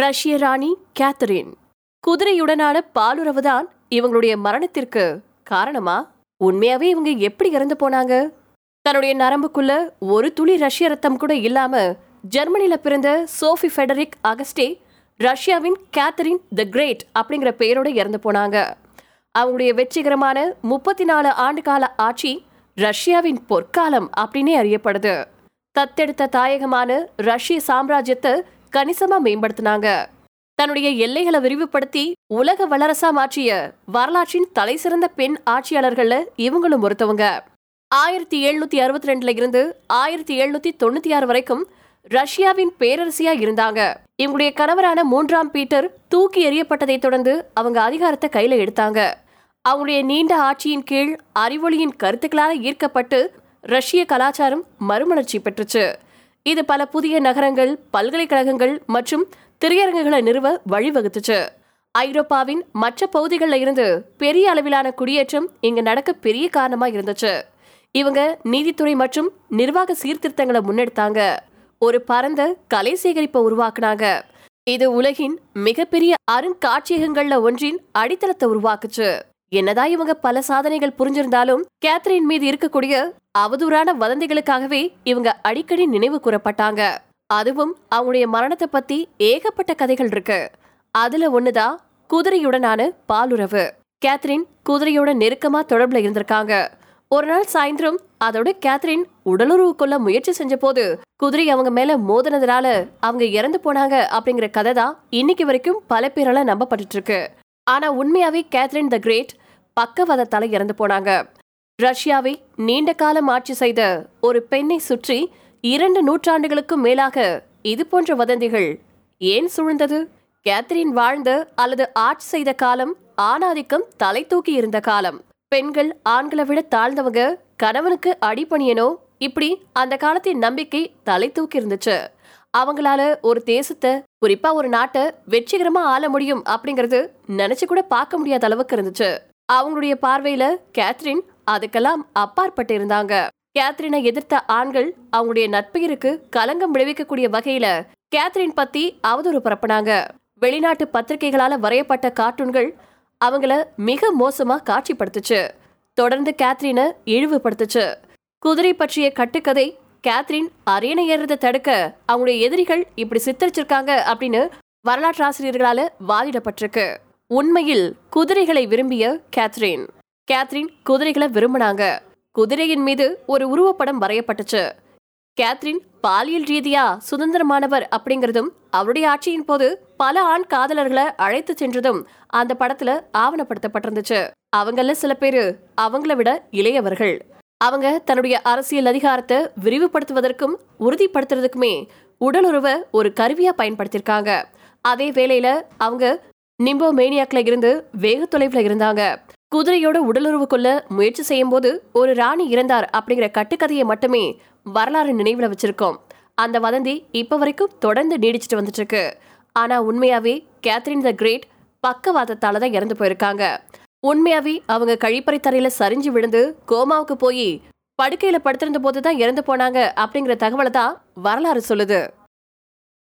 ரஷ்ய ராணி கேத்தரின். குதிரையுடனான பாலுறவு தான் இவங்களுடைய மரணத்திற்கு காரணமா? உண்மையாவே இவங்க எப்படி இறந்து போனாங்க? தன்னுடைய நரம்புக்குள்ள ஒரு துளி ரஷ்ய ரத்தம் கூட இல்லாம ஜெர்மனியில பிறந்த சோஃபி ஃபெடரிக் அகஸ்டே ரஷ்யாவின் கேத்தரின் த கிரேட் அப்படிங்கிற பெயரோட இறந்து போனாங்க. அவங்களுடைய வெற்றிகரமான முப்பத்தி நாலு ஆண்டு கால ஆட்சி ரஷ்யாவின் பொற்காலம் அப்படின்னே அறியப்படுது. தத்தெடுத்த தாயகமான ரஷ்ய சாம்ராஜ்யத்தை கணிசமா மேம்படுத்தினாங்க. தன்னுடைய எல்லைகளை விரிவுபடுத்தி உலக வல்லரசா மாற்றிய வரலாற்றின் தலைசிறந்த பெண் ஆட்சியாளர்கள்ல இவங்களும் ஒருத்தவங்க. ஆயிரத்தி எழுநூத்தி அறுபத்தி ரெண்டுல இருந்து ஆயிரத்தி எழுநூத்தி தொண்ணூத்தி ஆறு வரைக்கும் ரஷ்யாவின் பேரரசியா இருந்தாங்க. இவங்களுடைய கணவரான மூன்றாம் பீட்டர் தூக்கி எறியப்பட்டதை தொடர்ந்து அவங்க அதிகாரத்தை கையில எடுத்தாங்க. அவங்களுடைய நீண்ட ஆட்சியின் கீழ் அறிவொளியின் கருத்துக்களால் ஈர்க்கப்பட்டு ரஷ்ய கலாச்சாரம் மறுமலர்ச்சி பெற்றுச்சு. இது பல புதிய நகரங்கள் பல்கலைக்கழகங்கள் மற்றும் திரையரங்குகளை நிறுவ வழிவகுத்துச்சு. ஐரோப்பாவின் மற்ற பகுதிகளில் இருந்து பெரிய அளவிலான குடியேற்றம் இங்கு நடக்க பெரிய காரணமா இருந்துச்சு. இவங்க நீதித்துறை மற்றும் நிர்வாக சீர்திருத்தங்களை முன்னெடுத்தாங்க. ஒரு பரந்த கலை சேகரிப்பை உருவாக்குனாங்க. இது உலகின் மிகப்பெரிய அருங்காட்சியகங்கள்ல ஒன்றின் அடித்தளத்தை உருவாக்குச்சு. என்னதான் இவங்க பல சாதனைகள் புரிஞ்சிருந்தாலும் கேத்ரின் மீது இருக்கக்கூடிய அவதூறான வதந்திகளுக்காகவே இவங்க அடிக்கடி நினைவு கூறப்பட்டாங்க. அதுவும் அவங்களுடைய மரணத்தை பத்தி ஏகப்பட்ட கதைகள் இருக்கு. அதுல ஒண்ணுதான் குதிரையுடனான பாலுறவு. கேத்ரின் குதிரையோட நெருக்கமா தொடர்புல இருந்திருக்காங்க. ஒரு நாள் சாயந்தரம் அதோட கேத்ரின் உடலுறவு கொள்ள முயற்சி செஞ்ச போது குதிரை அவங்க மேல மோதினதுனால அவங்க இறந்து போனாங்க அப்படிங்கிற கதை தான் இன்னைக்கு வரைக்கும் பல பேரால நம்பப்பட்டு இருக்கு. ஆனா உண்மையாவே கேத்ரின் த கிரேட் பக்கவதத்தால இறந்து போனாங்க. ரஷ்யாவை நீண்ட காலம் ஆட்சி செய்த ஒரு பெண்ணை சுற்றி இரண்டு நூற்றாண்டுகளுக்கும் மேலாக இது போன்ற வதந்திகள் ஏன் சூழ்ந்தது? கேத்ரின் வாழ்ந்த அல்லது ஆட்சி செய்த காலம் ஆணாதிக்கம் தலை தூக்கி இருந்த காலம். பெண்கள் ஆண்களை விட தாழ்ந்தவங்க கணவனுக்கு அடிபணியனோ? இப்படி அந்த காலத்தின் நம்பிக்கை தலை தூக்கி இருந்துச்சு. அவங்களால ஒரு தேசத்தை குறிப்பா ஒரு நாட்டை வெற்றிகரமா ஆள முடியும் அப்படிங்கறது நினைச்சு கூட பார்க்க முடியாத அளவுக்கு இருந்துச்சு. அவங்களுடைய பார்வையில கேத்ரின் அதுக்கெல்லாம் அப்பாற்பட்டு இருந்தாங்க. கேத்ரினை எதிர்த்த ஆண்கள் அவங்களுடைய நட்பெயருக்கு கலங்கம் விளைவிக்கக்கூடிய வகையில கேத்ரின் பத்தி அவதூறு பரப்பினாங்க. வெளிநாட்டு பத்திரிகைகளால வரையப்பட்ட கார்ட்டூன்கள் அவங்கள மிக மோசமா காட்சிப்படுத்துச்சு. தொடர்ந்து கேத்ரினை இழிவுபடுத்துச்சு. குதிரை பற்றிய கட்டுக்கதை கேத்ரின் அரியணை ஏறதை தடுக்க அவங்களுடைய எதிரிகள் இப்படி சித்தரிச்சிருக்காங்க அப்படின்னு வரலாற்று ஆசிரியர்களால வாதிடப்பட்டிருக்கு. உண்மையில் குதிரைகளை விரும்பிய கேத்ரின். கேத்ரின் குதிரைகளை விரும்பினாங்க. குதிரையின் மீது ஒரு உருவப்படம் வரையப்பட்டுச்சு. கேத்ரின் பாலியல் ரீதியா சுதந்திரமானவர் அப்படிங்கறதும் அவருடைய ஆட்சியின் போது பல ஆண் காதலர்களை அழைத்து சென்றதும் அந்த படத்துல ஆவணப்படுத்தப்பட்டிருந்துச்சு. அவங்கள சில பேரு அவங்கள விட இளையவர்கள். அவங்க தன்னுடைய அரசியல் அதிகாரத்தை விரிவுபடுத்துவதற்கும் உறுதிப்படுத்துறதுக்குமே உடலுறவை ஒரு கருவியா பயன்படுத்தியிருக்காங்க. அதே வேளையில அவங்க நிம்போ மேனியாக்ல இருந்து வேக தொலைவுல இருந்தாங்க. குதிரையோட உடலுறவு கொள்ள முயற்சி செய்யும் போது ஒரு ராணி இறந்தார் அப்படிங்கிற கட்டுக்கதையை மட்டுமே வரலாறு நினைவுல வச்சிருக்கோம். அந்த வதந்தி இப்ப வரைக்கும் தொடர்ந்து நீடிச்சிட்டு வந்துட்டு இருக்கு. ஆனா உண்மையாவே கேத்ரின் த கிரேட் பக்கவாதத்தால தான் இறந்து போயிருக்காங்க. உண்மையாவே அவங்க கழிப்பறை தரையில சரிஞ்சு விழுந்து கோமாவுக்கு போய் படுக்கையில படுத்திருந்த போது தான் இறந்து போனாங்க அப்படிங்கிற தகவலை தான் வரலாறு சொல்லுது.